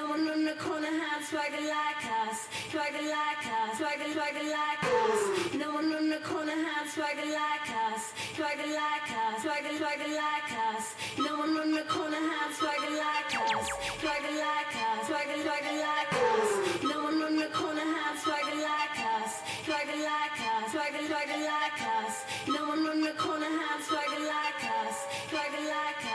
No one on the corner had swagger like us. Swagger like us. Swagger, swagger like us. No one on the corner had swagger like us. Swagger like us. Swagger, swagger like us. No one on the corner had swagger like us. Swagger like us. Swagger, swagger like us. No one on the corner had swagger like us. Swagger like us. Swagger, swagger like us. No one on the corner had swagger like us. Swagger like us.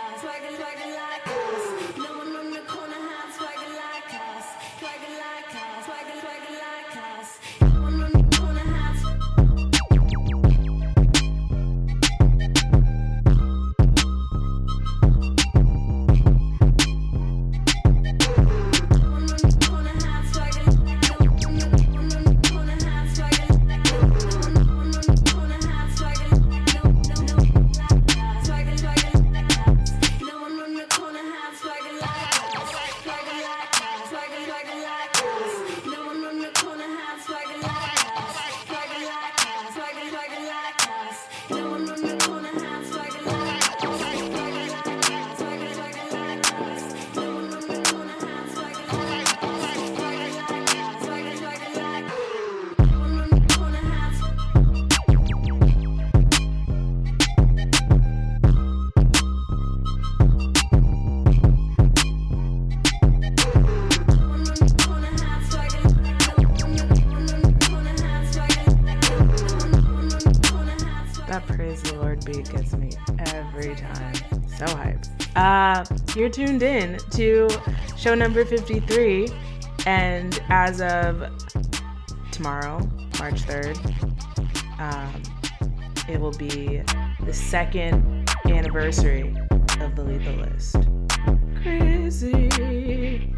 Uh, you're tuned in to show number 53, and as of tomorrow, March 3rd, um, it will be the second anniversary of the Lethal List. Crazy.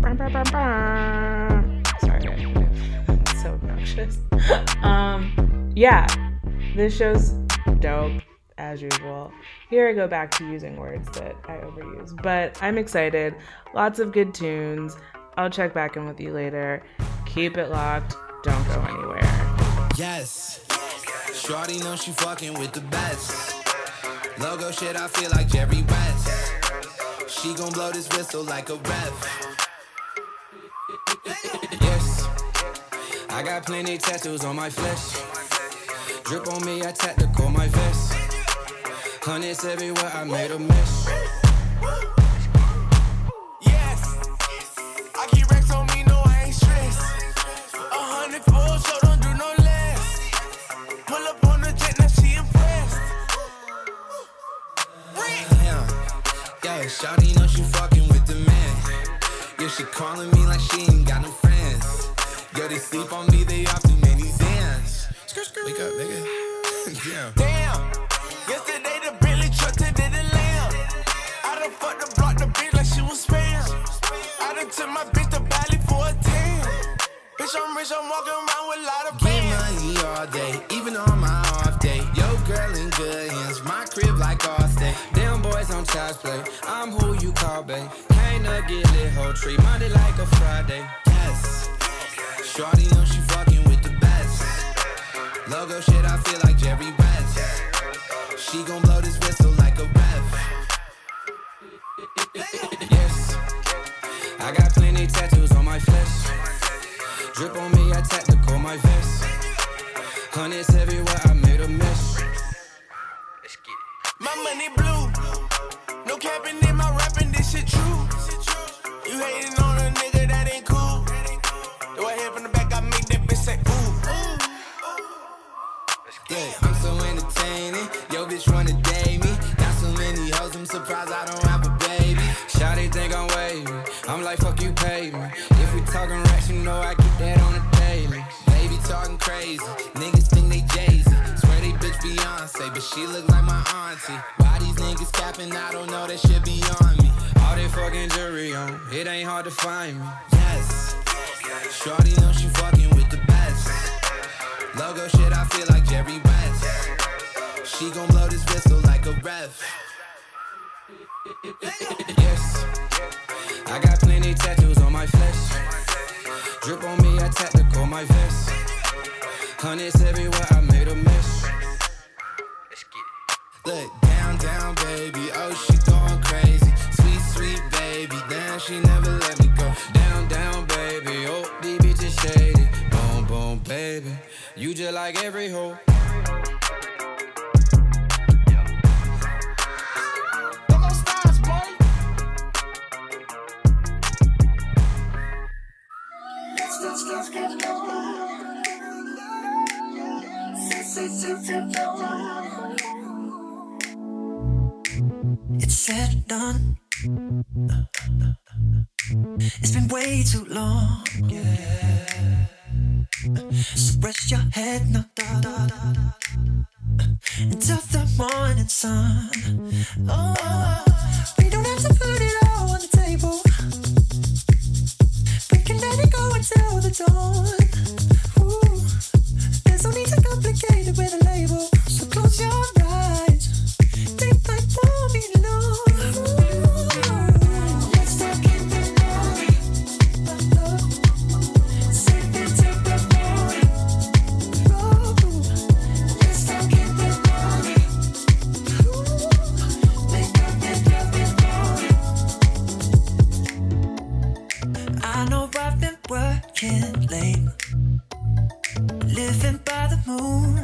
Brum, brum, brum. Sorry, so obnoxious. um, yeah, this show's dope as usual. Here I go back to using words that I overuse, but I'm excited. Lots of good tunes. I'll check back in with you later. Keep it locked. Don't go anywhere. Yes. Shorty know she fucking with the best. Logo shit, I feel like Jerry West. She gon' blow this whistle like a ref. Yes. I got plenty tattoos on my flesh. Drip on me, I tactical my vest. Hundreds everywhere, I made a mess. Yes. I keep racks on me, no, I ain't stressed. A hundred full, so don't do no less. Pull up on the jet, now she impressed. Yeah, yeah, Shawty know she fucking with the man. Yeah, she calling me like she ain't got no friends. Yo, they sleep on me, they off too many Zans. Wake up, nigga. Damn. Damn. Bitch, I'm rich, I'm walking around with a lot of Get money all day, even on my off day. Yo, girl in good hands, my crib like Allstate. Damn boys on child's play, I'm who you call, babe. Can't up, get lit, whole tree, Monday like a Friday. Yes, Shorty know she fucking with the best. Logo shit, I feel like Jerry West. She gon' blow this whistle like a ref. Yes, I got plenty tattoos on my flesh. Drip on me, I tactical my vest. Hundreds everywhere, I hard to find me. Yes, Shorty know she fucking with the best. Logo shit, I feel like Jerry West. She gon' blow this whistle like a ref. Yes, I got plenty tattoos on my flesh. Drip on me, I tactical my vest. Hundreds everywhere, I made a mess. Look, down, down, baby. Oh, she going crazy. Sweet, sweet baby. Damn, she never like every hoe. It's said done. It's been way too long. Yeah. So rest your head, no da da da da. Until the morning sun. Oh, we don't have to put it all on the table. We can let it go until the dawn. Ooh, there's no need to complicate it with a Living by the moon.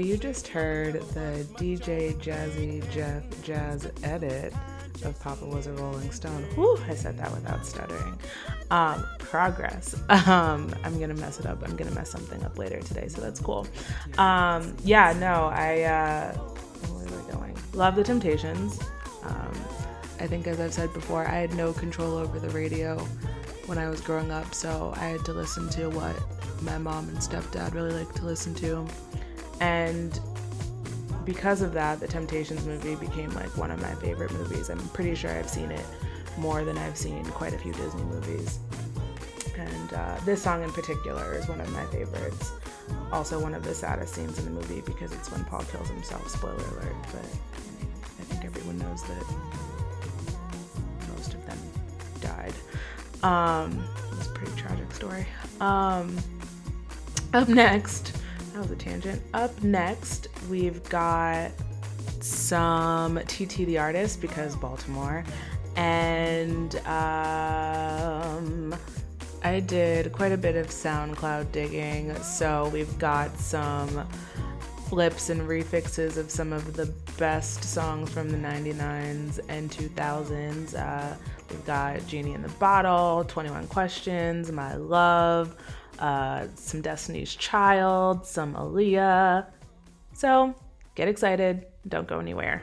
You just heard the DJ Jazzy Jeff Jazz edit of Papa Was a Rolling Stone. Whew, I said that without stuttering. Um, progress. Um, I'm gonna mess it up. I'm gonna mess something up later today, so that's cool. Um, yeah, no, I. Uh, where was I going? Love the Temptations. Um, I think, as I've said before, I had no control over the radio when I was growing up, so I had to listen to what my mom and stepdad really liked to listen to. And because of that, the Temptations movie became like one of my favorite movies. I'm pretty sure I've seen it more than I've seen quite a few Disney movies. And uh, this song in particular is one of my favorites. Also, one of the saddest scenes in the movie because it's when Paul kills himself. Spoiler alert, but I think everyone knows that most of them died. Um, it's a pretty tragic story. Um, up next, that was a tangent. Up next, we've got some TT the artist because Baltimore, and um, I did quite a bit of SoundCloud digging, so we've got some flips and refixes of some of the best songs from the 99s and 2000s. Uh, we've got Genie in the Bottle, 21 Questions, My Love, uh, some Destiny's Child, some Aaliyah. So get excited, don't go anywhere.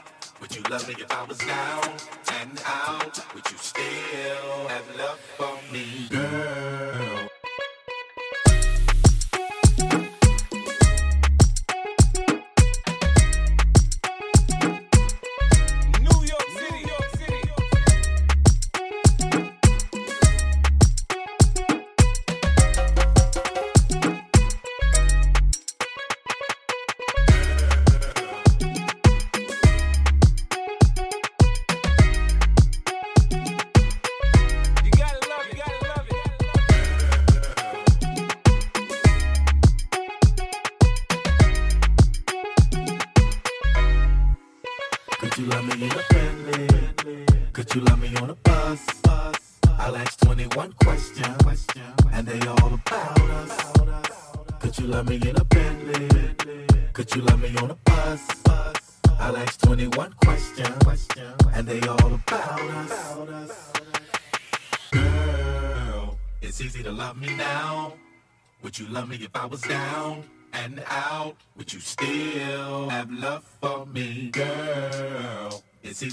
Would you love me if I was down and out? Would you still have love for me? Girl.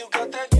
you got that.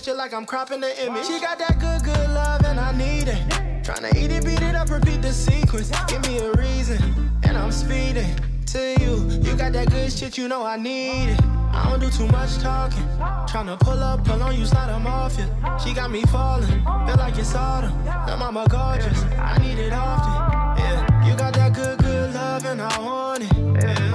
Picture like I'm cropping the image. She got that good, good love, and I need it. Tryna eat it, beat it up, repeat the sequence. Give me a reason, and I'm speeding to you. You got that good shit, you know I need it. I don't do too much talking. Tryna pull up, pull on you, slide 'em off you. She got me falling, feel like it's autumn. That mama gorgeous, I need it often. Yeah, you got that good, good love, and I want it. Yeah.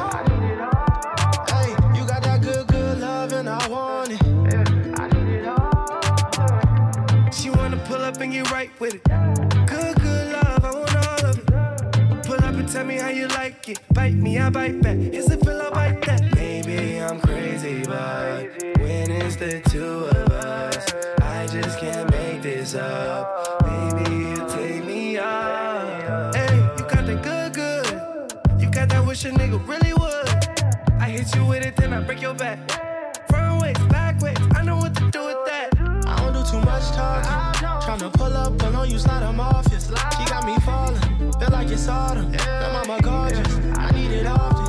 You like it. Bite me, I bite back. Is it a pillow, bite that. Maybe I'm crazy, but when it's the two of us, I just can't make this up. Maybe you take me out. Hey, you got that good, good. You got that wish a nigga really would. I hit you with it, then I break your back. Too much talking. Tryna pull up, pull on you, slide 'em off. She got me falling, feel like it's autumn. That mama gorgeous, I need it often.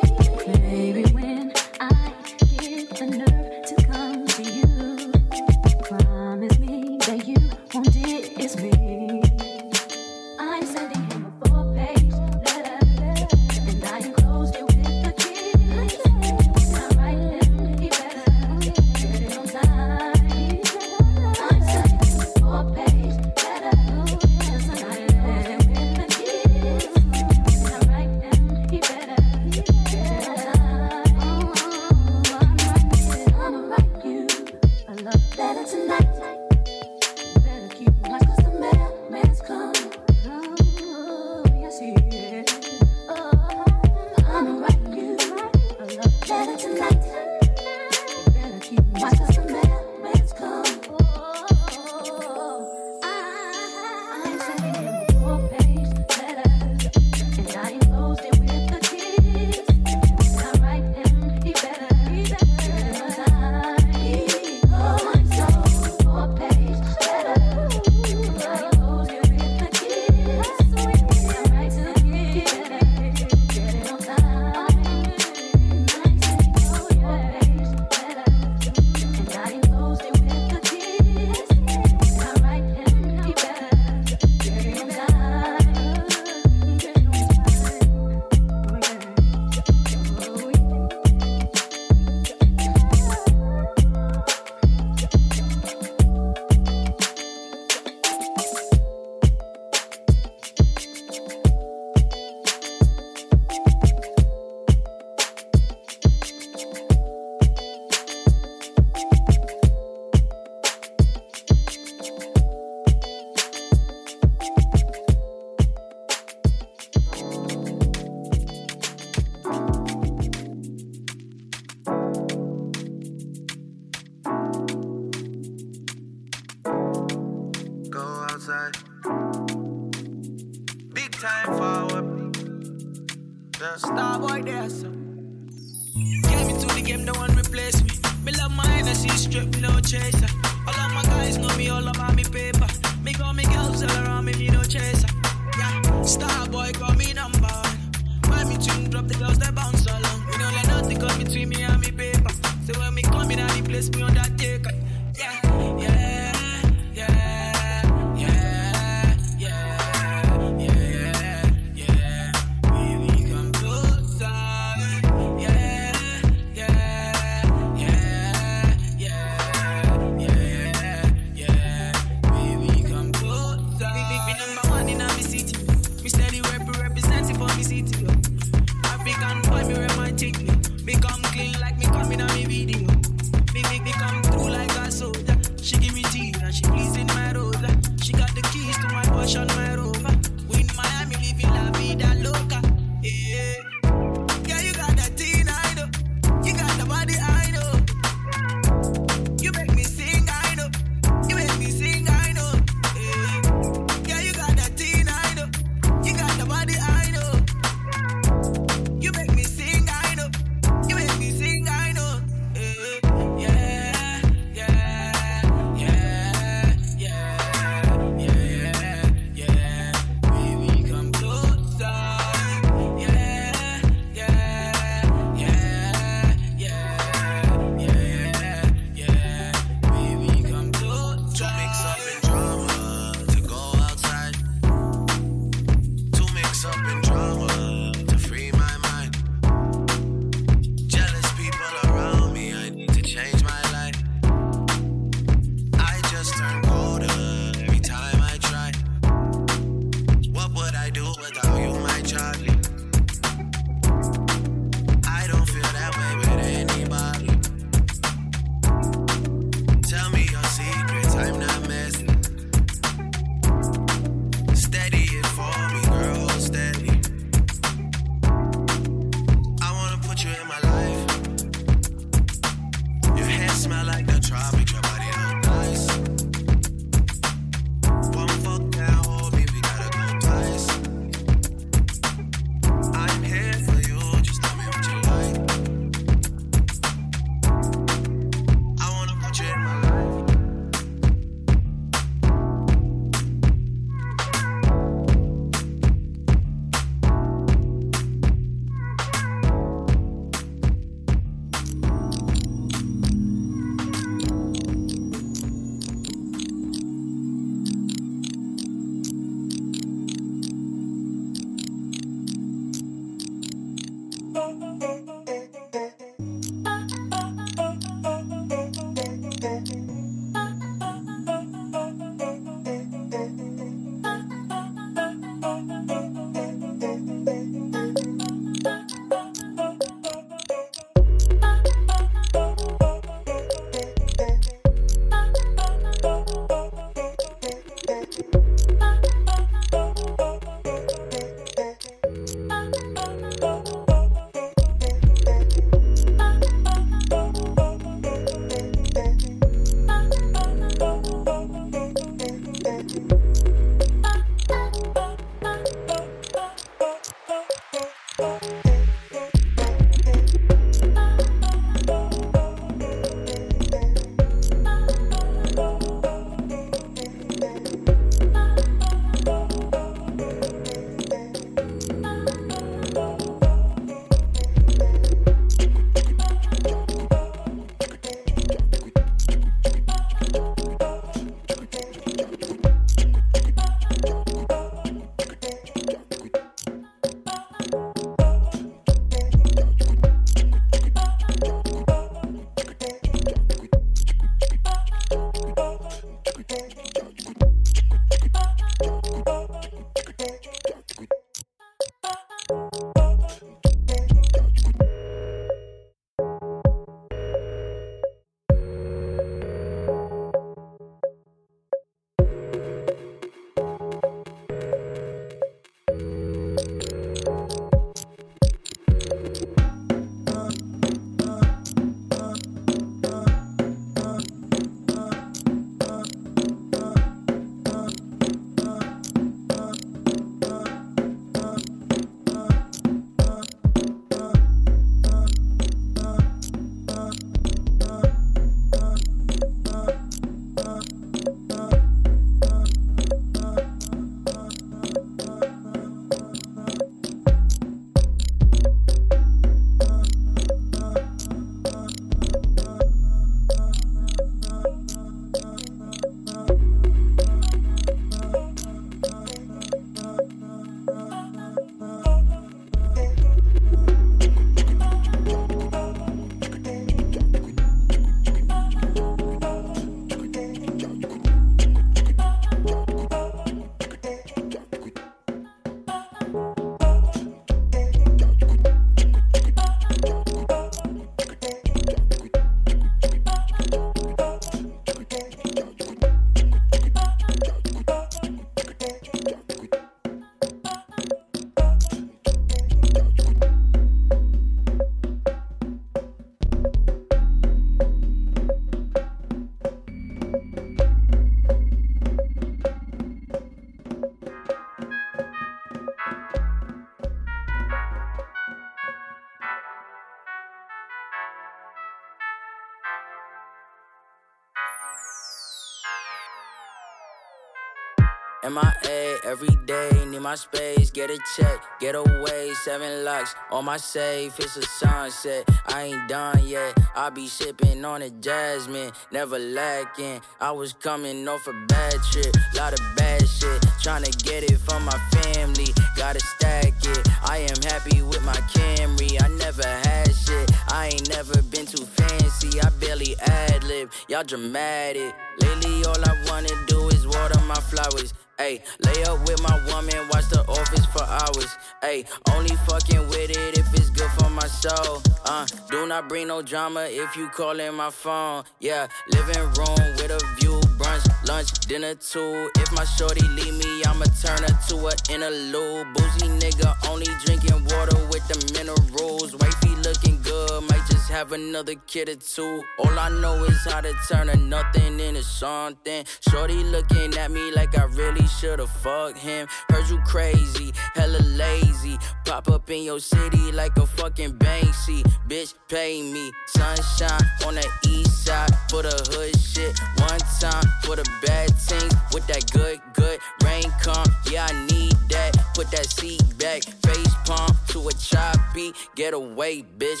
MIA every day, need my space, get a check, get away, seven locks on my safe. It's a sunset, I ain't done yet. I be sipping on a jasmine, never lacking. I was coming off a bad trip, lot of bad shit, trying to get it from my family, gotta stack it. I am happy with my Camry, I never had shit. I ain't never been too fancy, I barely ad lib, y'all dramatic. Lately, all I wanna do is water my flowers. Lay up with my woman, watch the office for hours. Ayy, only fucking with it if it's good for my soul. Uh, do not bring no drama if you callin' my phone. Yeah, living room with a view, brunch, lunch, dinner too. If my shorty leave me, I'ma turn her to a interlude. Boozy nigga, only drinking water with the minerals. Wifey looking good, might just have another kid or two. All I know is how to turn a nothing into something. Shorty looking at me like I really should've fucked him. Heard you crazy, hella lazy. Pop up in your city like a fucking Banksy. Bitch, pay me. Sunshine on the east side for the hood shit. One time for the bad things with that good, good rain come. Yeah, I need that. Put that seat back, face palm to a chop beat. Get away, bitch.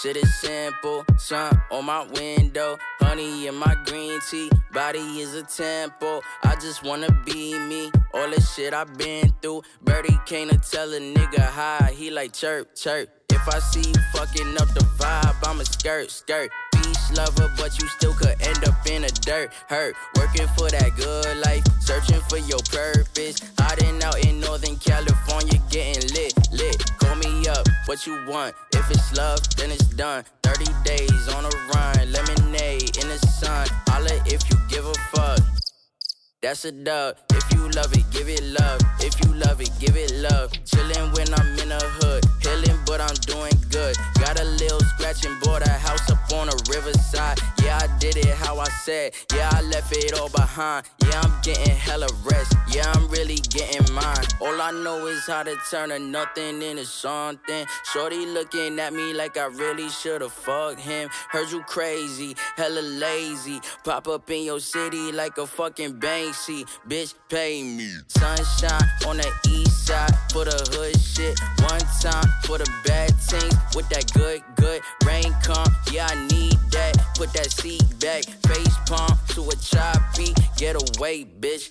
Shit is simple, sun on my window, honey in my green tea. Body is a temple, I just wanna be me. All the shit I've been through, Birdie came to tell a nigga hi. He like chirp, chirp. If I see fucking up the vibe, I'ma skirt, skirt. Lover, but you still could end up in the dirt. Hurt, working for that good life, searching for your purpose. Hiding out in Northern California, getting lit, lit. Call me up, what you want? If it's love, then it's done. 30 days on a run, lemonade in the sun. Holla if you give a fuck. That's a dub. If you love it, give it love. If you love it, give it love. Chillin' when I'm in the hood. Healing, but I'm doing good. Got a little scratch and bought a house up on a riverside. Yeah, I did it how I said. Yeah, I left it all behind. Yeah, I'm getting hella rest. Yeah, I'm really getting mine. All I know is how to turn a nothing into something. Shorty looking at me like I really should've fucked him. Heard you crazy, hella lazy. Pop up in your city like a fucking Banksy. Bitch, pay me. Sunshine on the east side for the hood shit. One time for the bad things with that good, good rain come. Yeah, I need that. Put that seat back, face palm to a chop beat. Get away, bitch.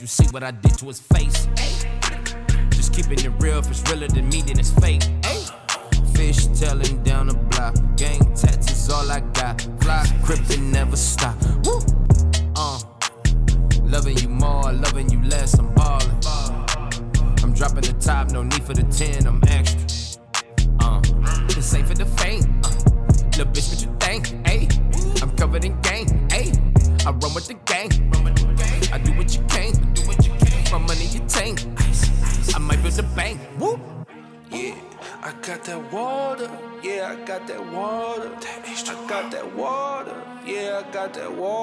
You see what I did to his face. Just keeping it real, if it's realer than me, then it's fake. Fish tailing down the block. Gang tats is all I got. Fly, crippin' never stop. Got that uh, water.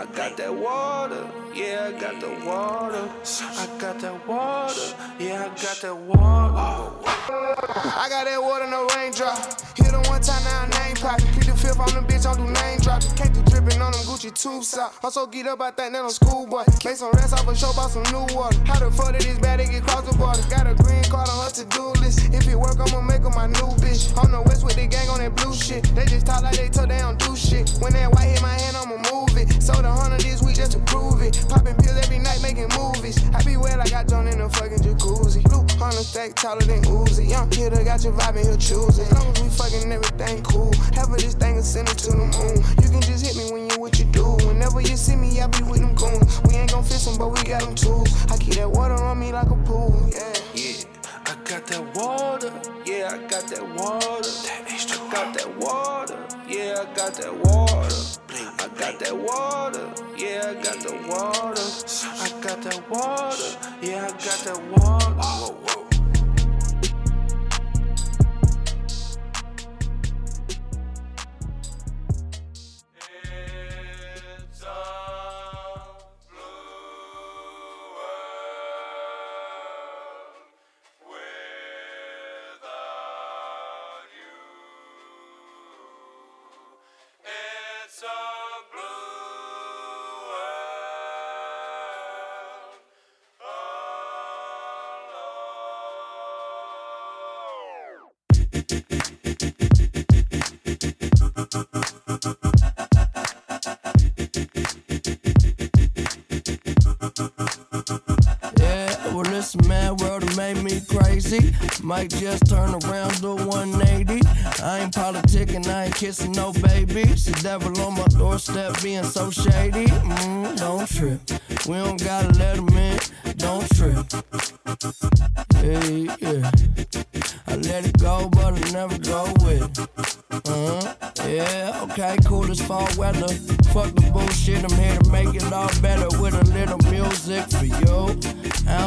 I got that water. Yeah, I got the water. I got that water. Yeah, I got that water. I got that water, no raindrop. Hit him one time, now name pop. Keep the fifth on the bitch, I do name drop. Cake to dripping on them Gucci tube sock. I'm so geeked up, I think that I'm schoolboy. Make some rest off a show, bought some new water. How the fuck did this bad get cross the border? Got a green card on her to do list. If it work, I'ma make her my new bitch. On the west with the gang on that blue shit. They just talk like they told they don't do shit. When that white hit my hand, I'ma move it. Sold a hundred this week just to prove it. Popping pills every night, making movies. I be wet like I drowned in a fucking jacuzzi. Blue hundred stack taller than Uzi. Young hitter got your vibe and he'll choose it. As long as we fucking everything cool. Half of this thing is send it to the moon. You can just hit me when you what you do. Whenever you see me, I be with them goons. We ain't gon' fix them, but we got them tools. I keep that water on me like a pool, yeah. Yeah, I got that water. Yeah, I got that water. That I got that water. Yeah, I got that water. I got that water. Yeah, I got the water. I got that water. Yeah, I got that water. Whoa, whoa. It's uh, Might just turn around to 180. I ain't politicking, I ain't kissing no babies. The devil on my doorstep being so shady. Mm, don't trip. We don't gotta let him in. Don't trip. Hey, yeah. I let it go, but I never go with it. Uh-huh. Yeah, okay, cool as fall weather. Fuck the bullshit, I'm here to make it all better with a little music for you.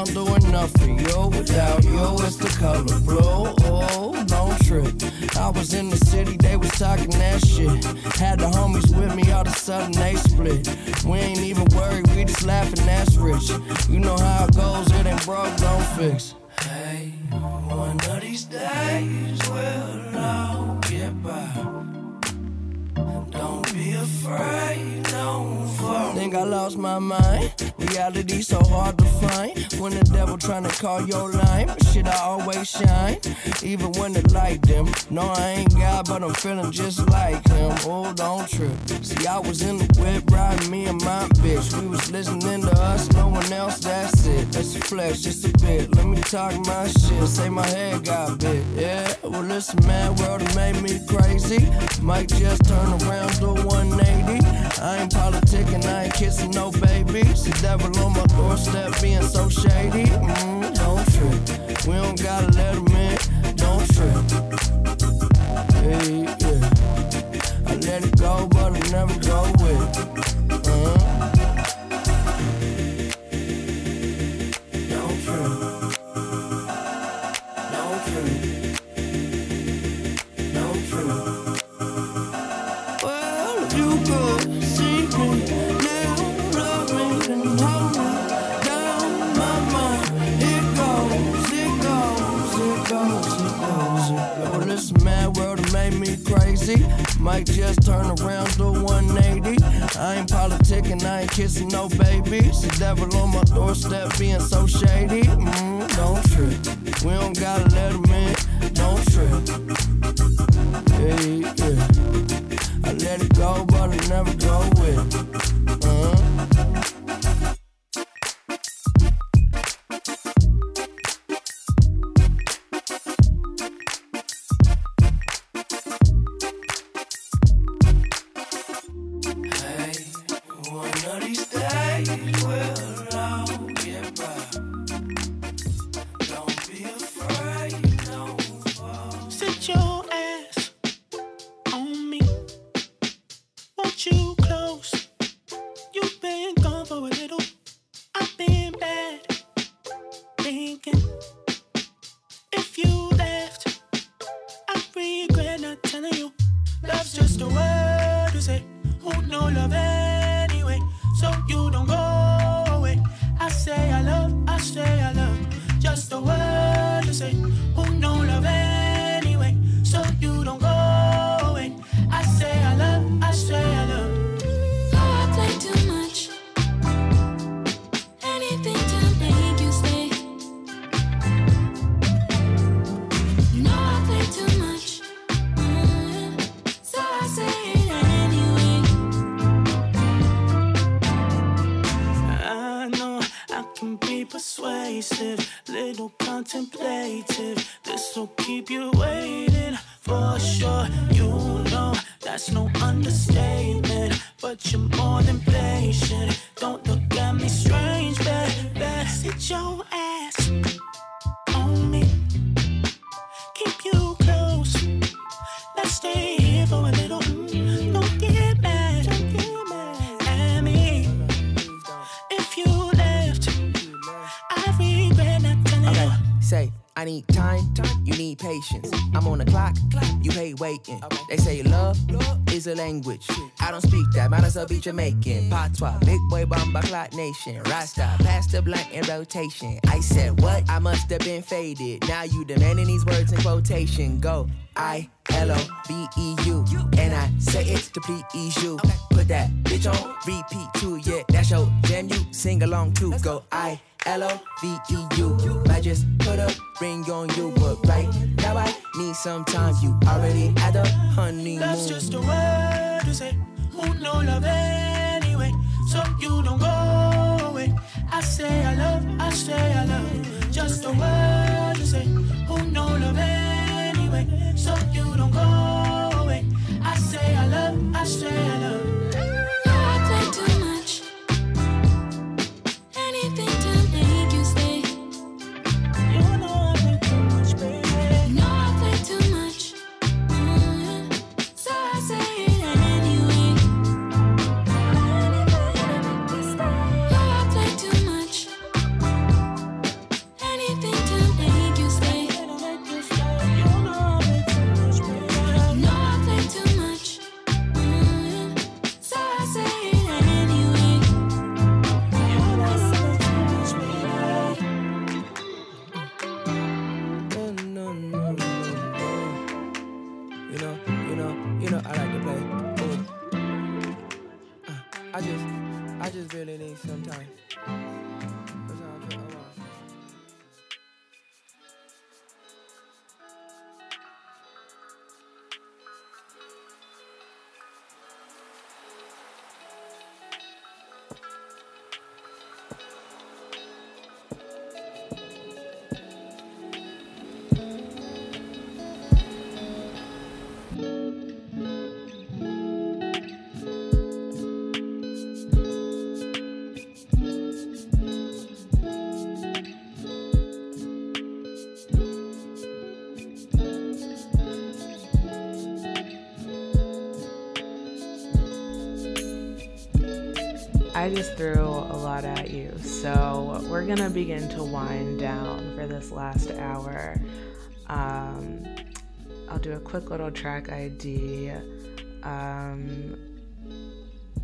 I don't do enough for you. Without you, it's the color blue. Oh, don't trip. I was in the city, they was talking that shit. Had the homies with me, all of a sudden they split. We ain't even worried, we just laughing, that's rich. You know how it goes, it ain't broke, don't fix. Hey, one of these days we'll all get by. Don't be afraid, don't fall. Think I lost my mind. Reality so hard to find. When the devil tryna call your line, shit, I always shine. Even when the light dim. No, I ain't God, but I'm feeling just like him. Oh, don't trip. See, I was in the whip riding me and my bitch. We was listening to us, no one else, that's it. Let's flex just a bit. Let me talk my shit. Say my head got big. Yeah, well, listen, man, world that made me crazy. Might just turn around to 180. I ain't politicking, I ain't kissing no babies. Devil on my doorstep being so shady. Mm, don't trip. We don't gotta let him in. Don't trip. Hey, yeah. I let it go, but I never go Might just turn around to 180. I ain't politicking, I ain't kissing no babies. The devil on my doorstep being so shady. Mm, don't trip. We don't gotta let him in. Don't trip. Hey, yeah. I let it go, but I never go with it. Jamaican. Patois, big boy bomba clock nation. Rasta, pass the blunt in rotation. I said, what? I must have been faded. Now you demanding these words in quotation. Go, I. L O V E U, and I say it to please you. Put that bitch on repeat too, yeah. That's your jam. You sing along too. Go I L O V E U. I just put a ring on you, but right now I need some time. You already had a honeymoon. That's just a word to say. Who know love anyway? So you don't go away. I say I love, I say I love. Just a word to say. Who know love anyway? So you don't go away. I say I love, I say I love. Really need some Just threw a lot at you. So we're to begin to wind down for this last hour. Um, I'll do a quick little track ID. Um,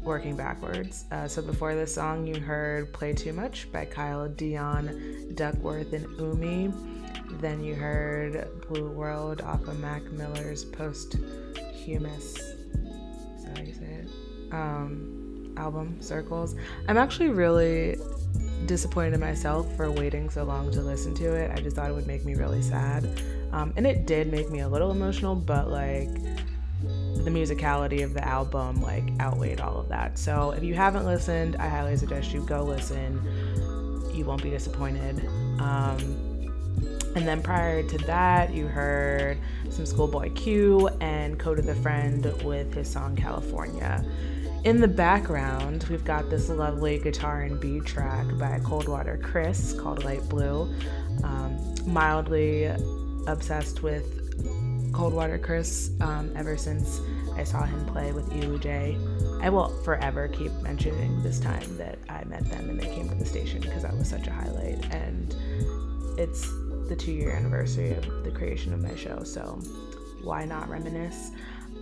working backwards. Uh, so before this song, you heard Play Too Much by Kyle Dion, DUCKWRTH, and Umi. Then you heard Blue World off of Mac Miller's Posthumous. Is that how you say it? Um, album, Circles. I'm actually really disappointed in myself for waiting so long to listen to it. I just thought it would make me really sad. Um, and it did make me a little emotional, but like the musicality of the album like outweighed all of that. So if you haven't listened, I highly suggest you go listen. You won't be disappointed. Um, and then prior to that, you heard some Schoolboy Q and Kota the Friend with his song California. In the background, we've got this lovely guitar and beat track by Coldwater Chris called Light Blue. Um, mildly obsessed with Coldwater Chris um, ever since I saw him play with EUJ. I will forever keep mentioning this time that I met them and they came to the station because that was such a highlight. And it's the two year anniversary of the creation of my show, so why not reminisce?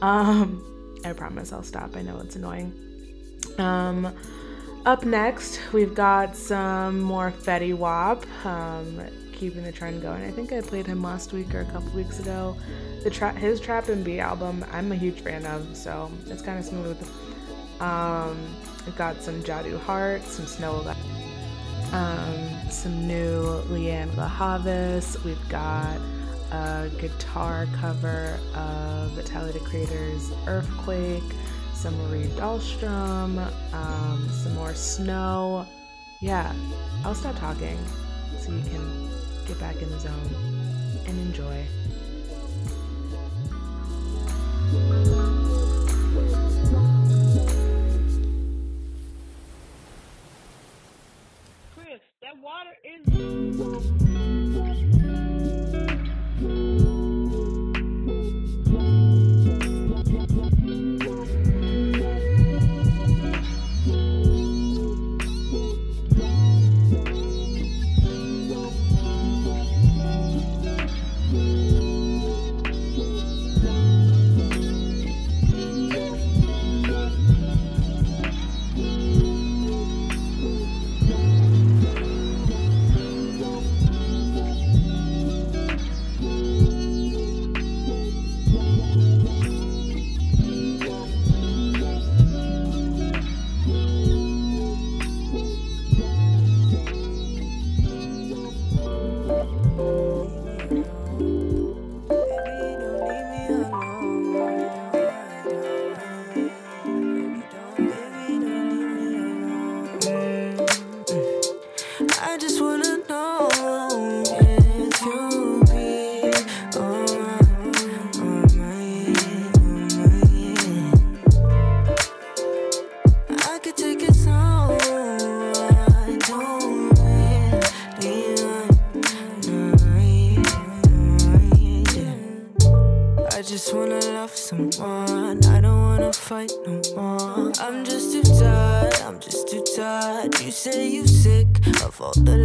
Um, I promise I'll stop. I know it's annoying. Um, up next, we've got some more Fetty Wap, um, keeping the trend going. I think I played him last week or a couple weeks ago. The tra- his Trap and B album, I'm a huge fan of, so it's kind of smooth. Um, we've got some Jadu Heart, some Snoh, um, some new Lianne La Havas. We've got a guitar cover of Tyler the Creator's Earthquake, some Marie Dahlstrom, um, some more Snoh. Yeah, I'll stop talking so you can get back in the zone and enjoy. Chris, that water is. for the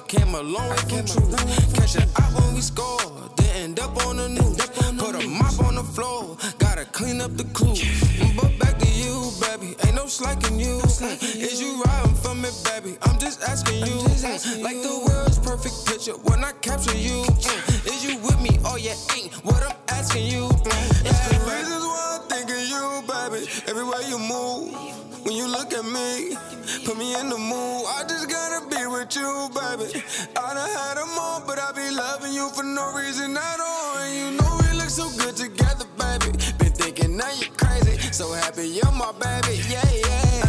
I came. Catch when we score, then end up on the news. Put a mop on the floor, gotta clean up the clues. But back to you, baby, ain't no slacking you. Is you riding for me, baby? I'm just asking you. Like the world's perfect picture when I capture you. Is you with me or you ain't? What I'm asking you. It's the reasons why I'm thinking you, baby. Everywhere you move, when you look at me, put me in the mood to be with you, baby. I done had them all, but I be loving you for no reason at all. And you know we look so good together, baby. Been thinking now you're crazy. So happy you're my baby, yeah, yeah.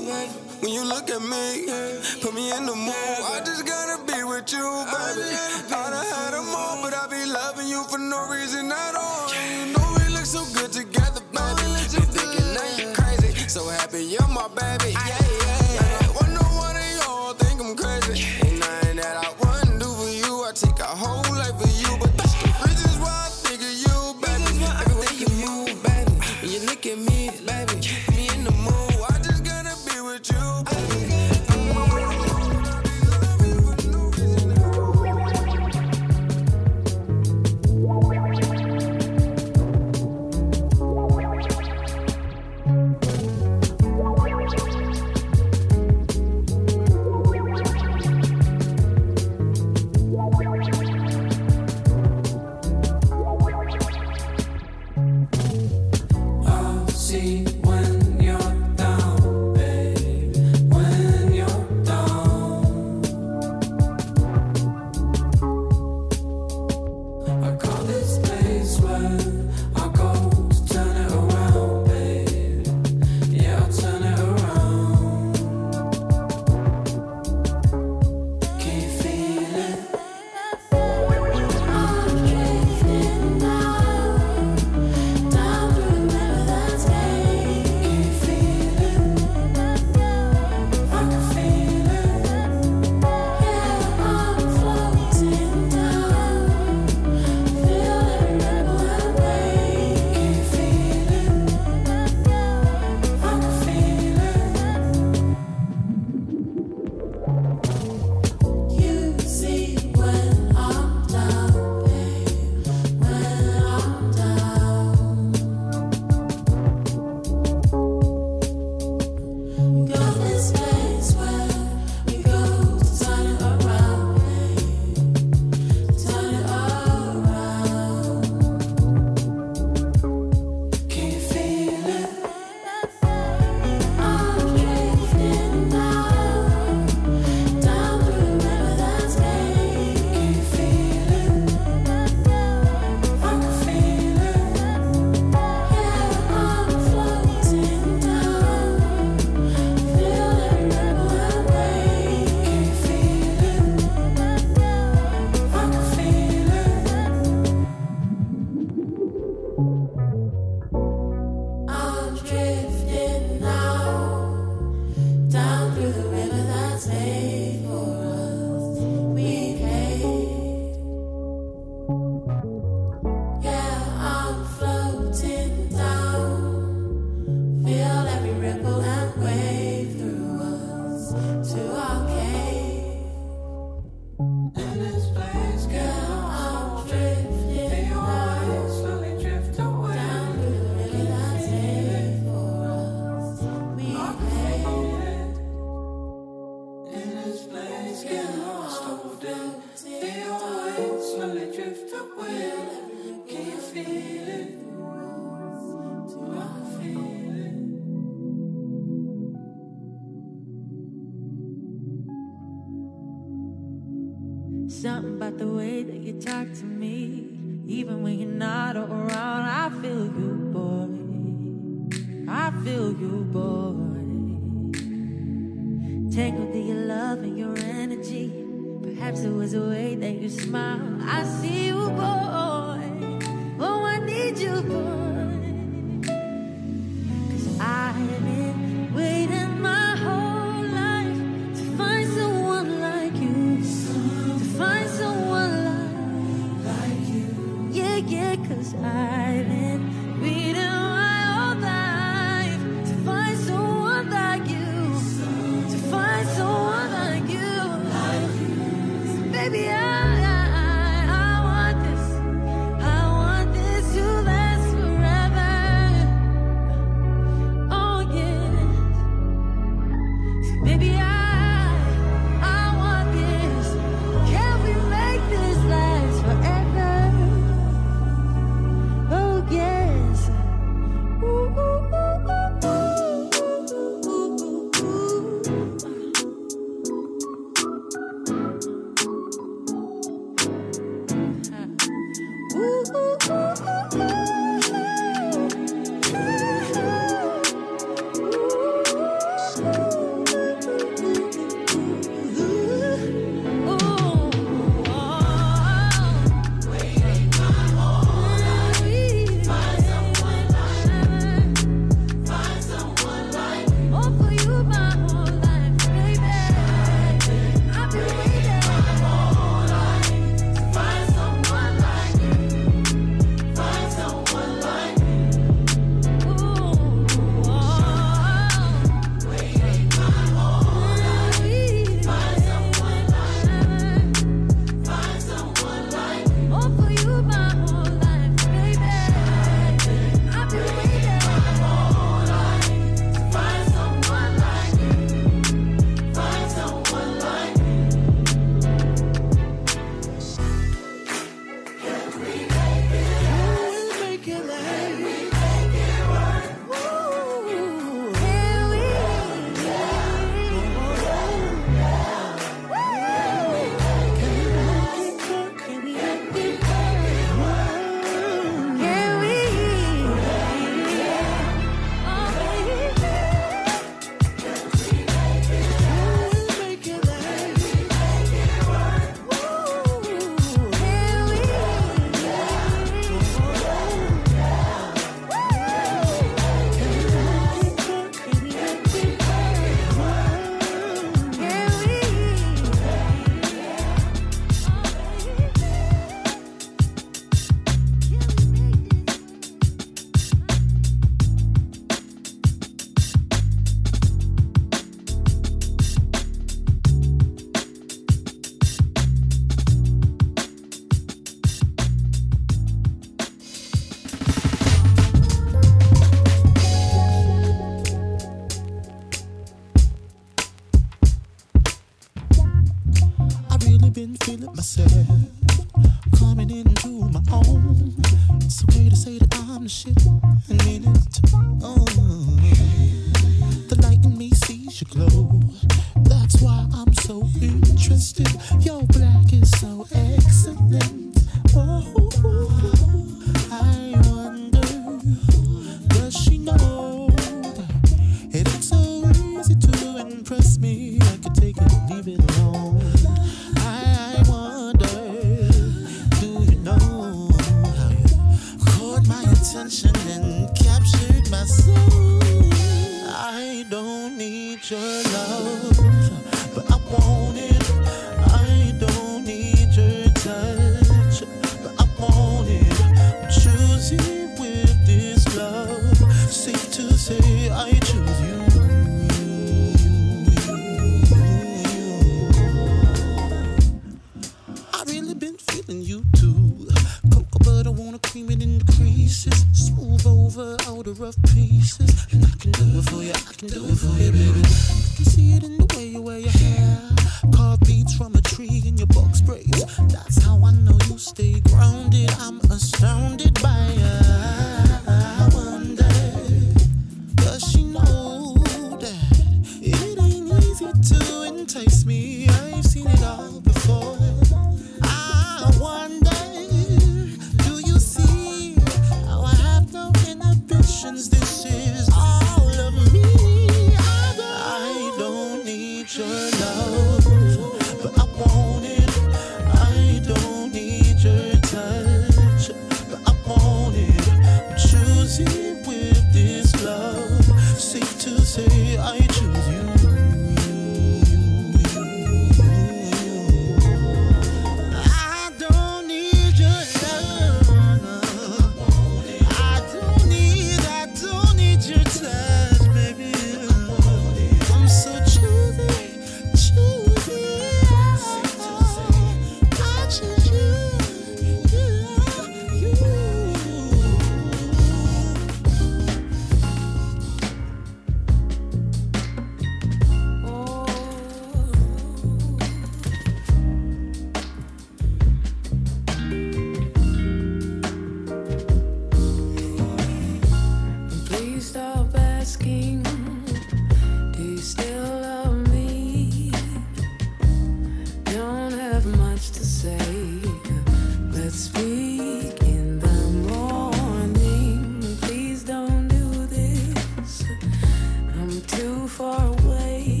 Far away.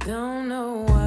Don't know what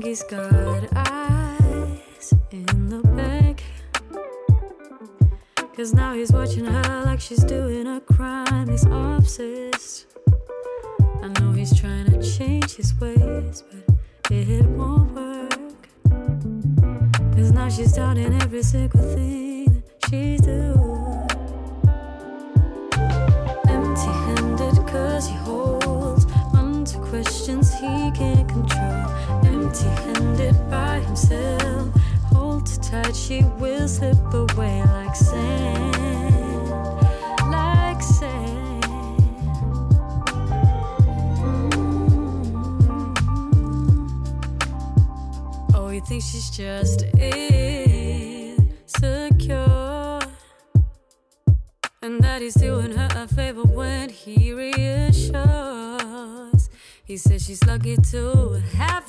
think he's got eyes in the back. Cause now he's watching her like she's doing her think she's just insecure. And that he's doing her a favor when he reassures. He says she's lucky to have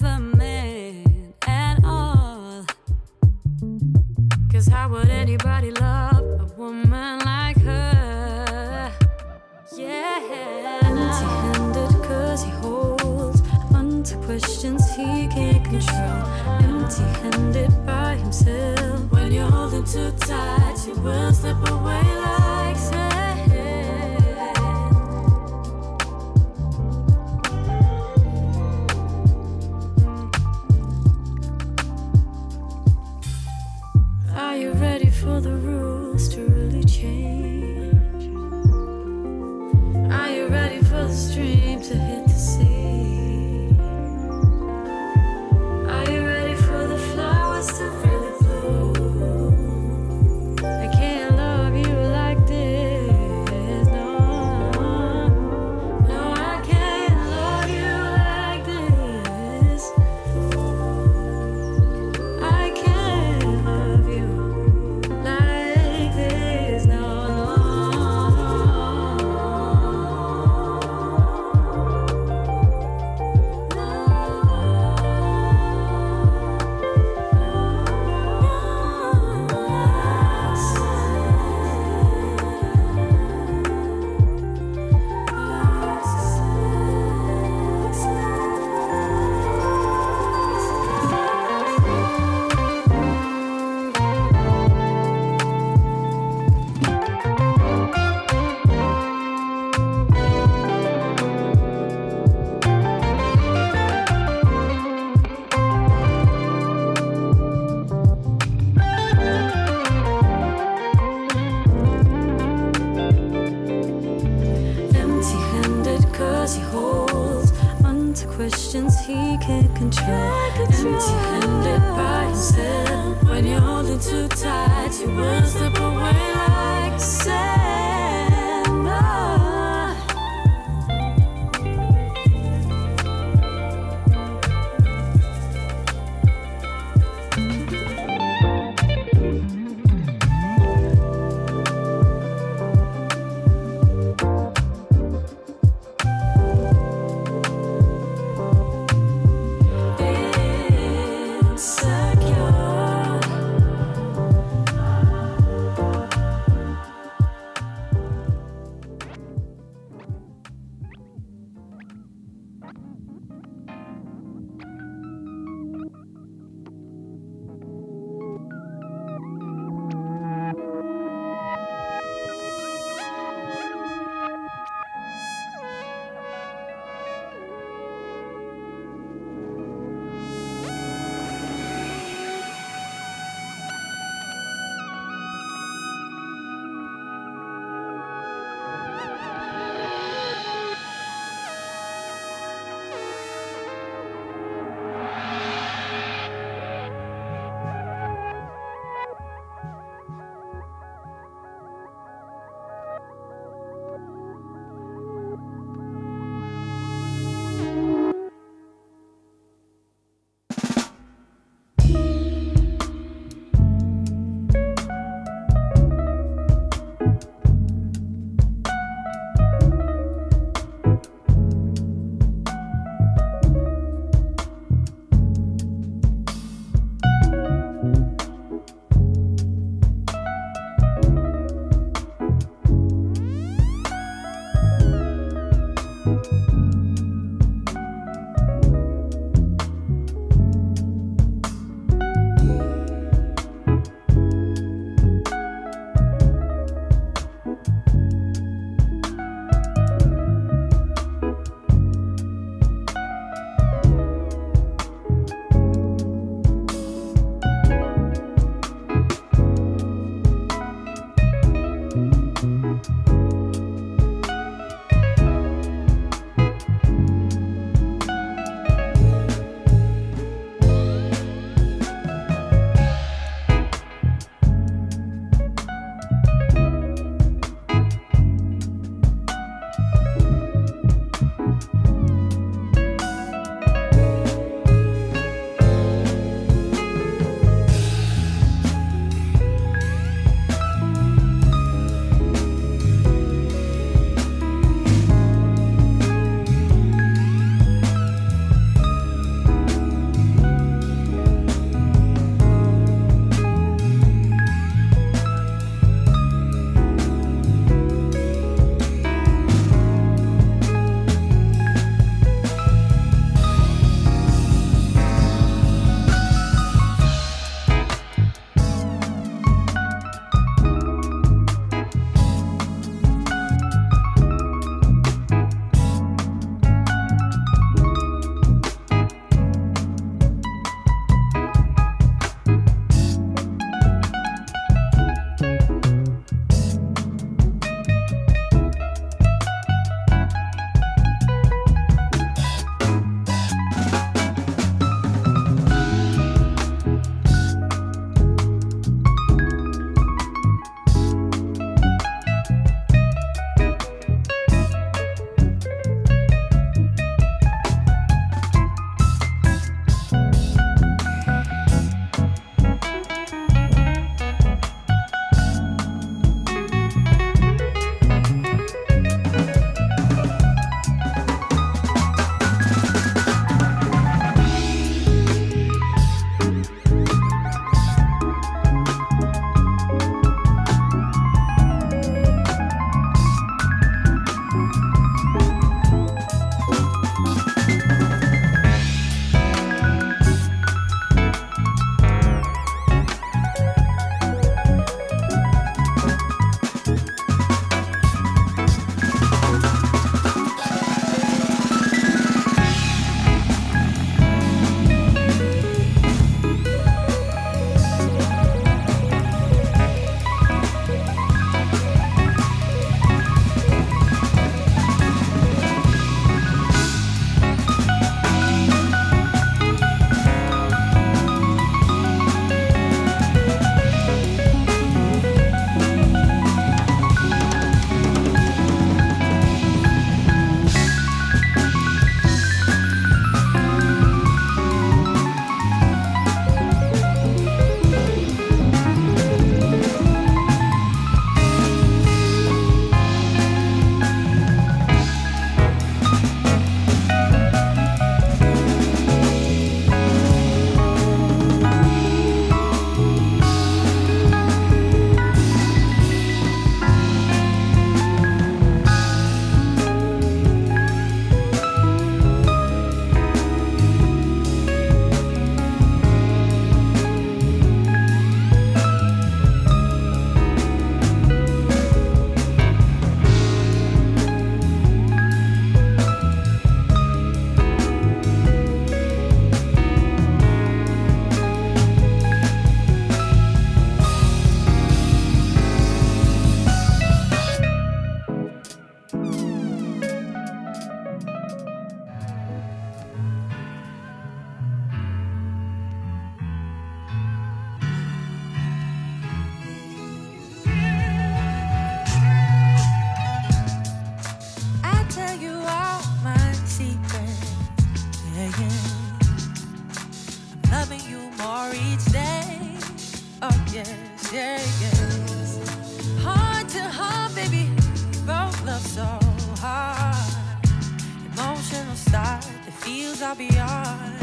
feels are beyond.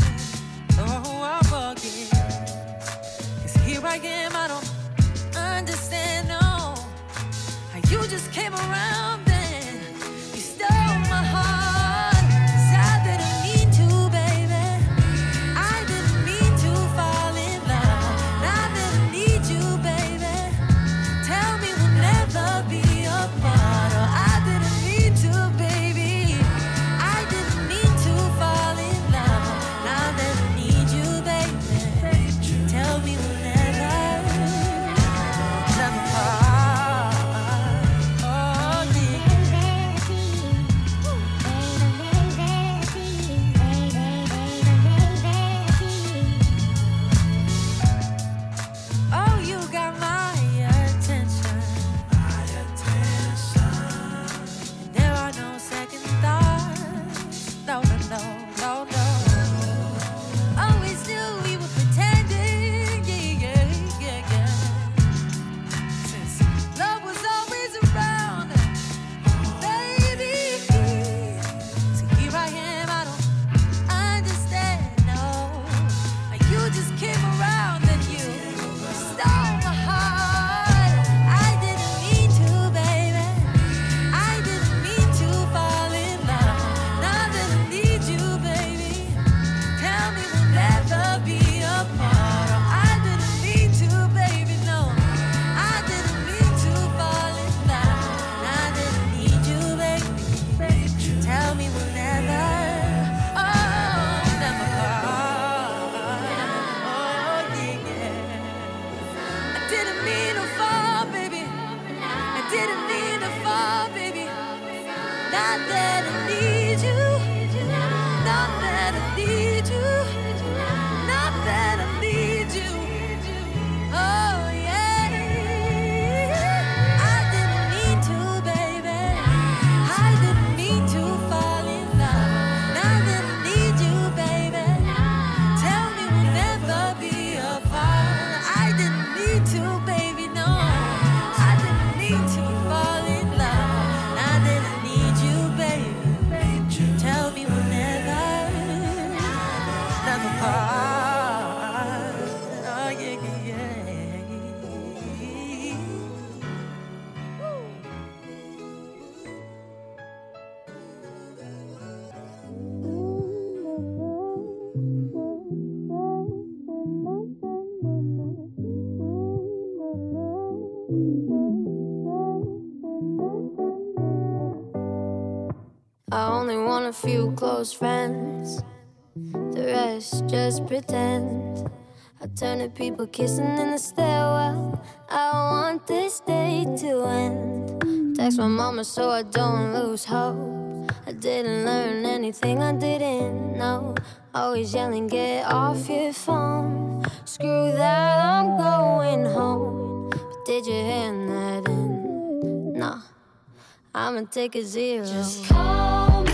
Oh, I forget. Cause here I am, I don't understand, no. How you just came around. on a few close friends. The rest just pretend. I turn to people kissing in the stairwell. I want this day to end. Text my mama so I don't lose hope. I didn't learn anything I didn't know. Always yelling, get off your phone. Screw that, I'm going home. But did you hand that in? Nah, I'ma take a zero. Just call me.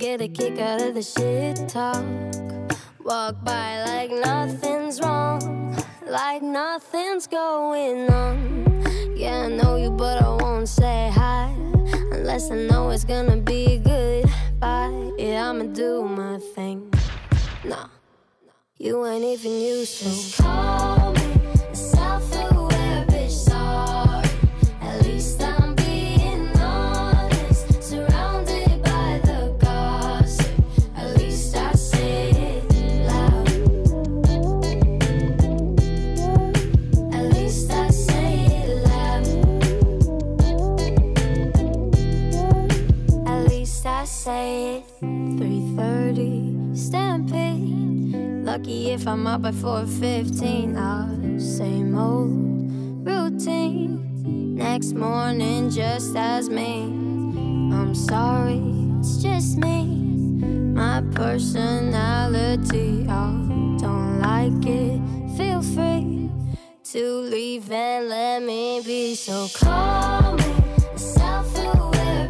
get a kick out of the shit talk. Walk by like nothing's wrong, like nothing's going on. Yeah, I know you, but I won't say hi unless I know it's gonna be goodbye. Yeah, I'ma do my thing. Nah, no, you ain't even useful. to call me. lucky if I'm up by 4.15 Ah, same old routine. Next morning just as me. I'm sorry, it's just me. My personality Oh, don't like it, feel free To leave and let me be. So call me self-aware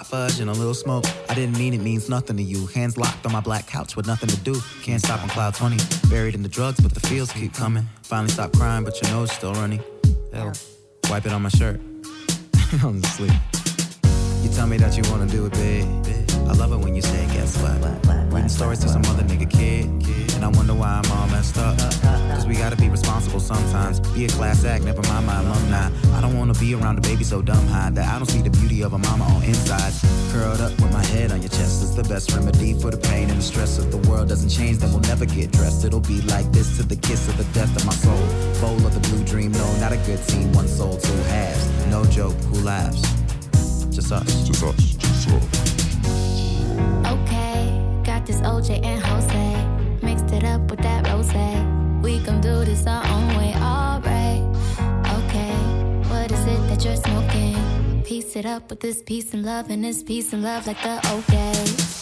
Hot fudge and a little smoke. I didn't mean it means nothing to you. Hands locked on my black couch with nothing to do. Can't stop on cloud 20. Buried in the drugs, but the feels keep coming. Finally stop crying, but your nose still running. Hell, wipe it on my shirt. I'm asleep. You tell me that you wanna do it big. I love it when you say, guess what? Reading stories to some other nigga kid. And I wonder why I'm all messed up. Cause we gotta be responsible sometimes. Be a class act, never mind my alumni. I don't wanna be around a baby so dumb high that I don't see the beauty of a mama on insides. Curled up with my head on your chest is the best remedy for the pain and the stress. If the world doesn't change, then we'll never get dressed. It'll be like this to the kiss of the death of my soul. Bowl of the blue dream, no, not a good team. One soul, two halves. No joke, who laughs? Just us. Just us. Just us. Okay, got this OJ and Jose. Mixed it up with that rose. Gon' do this our own way, alright. Okay, what is it that you're smoking? Piece it up with this peace and love, and this peace and love like the old days.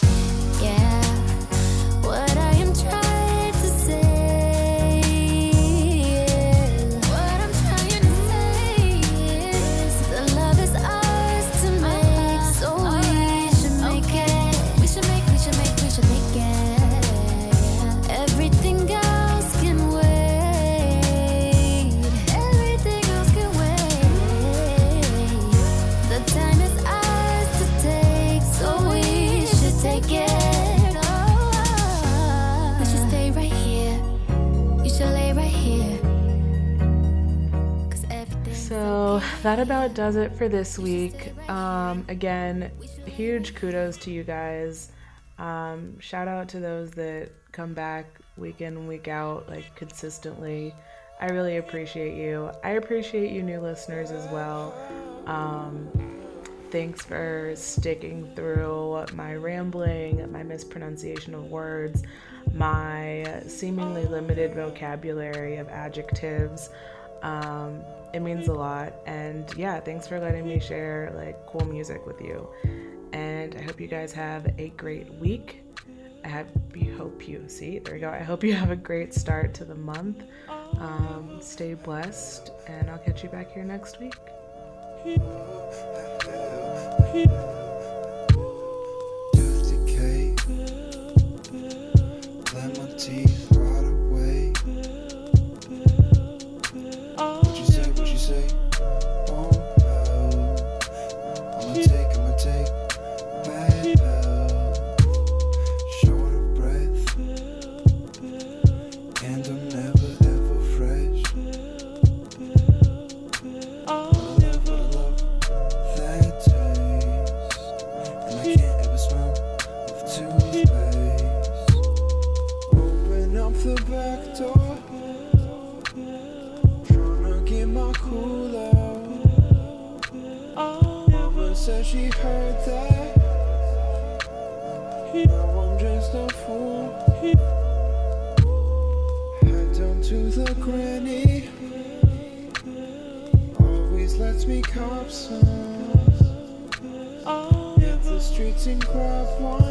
That about does it for this week. Um, again, huge kudos to you guys. Um, shout out to those that come back week in, week out, like consistently. I really appreciate you. I appreciate you, new listeners, as well. Um, thanks for sticking through my rambling, my mispronunciation of words, my seemingly limited vocabulary of adjectives. Um, it means a lot. And yeah, thanks for letting me share like cool music with you. And I hope you guys have a great week. I have, you hope you see there we go. I hope you have a great start to the month. Um, stay blessed, and I'll catch you back here next week. Me. Hit the streets and grab one.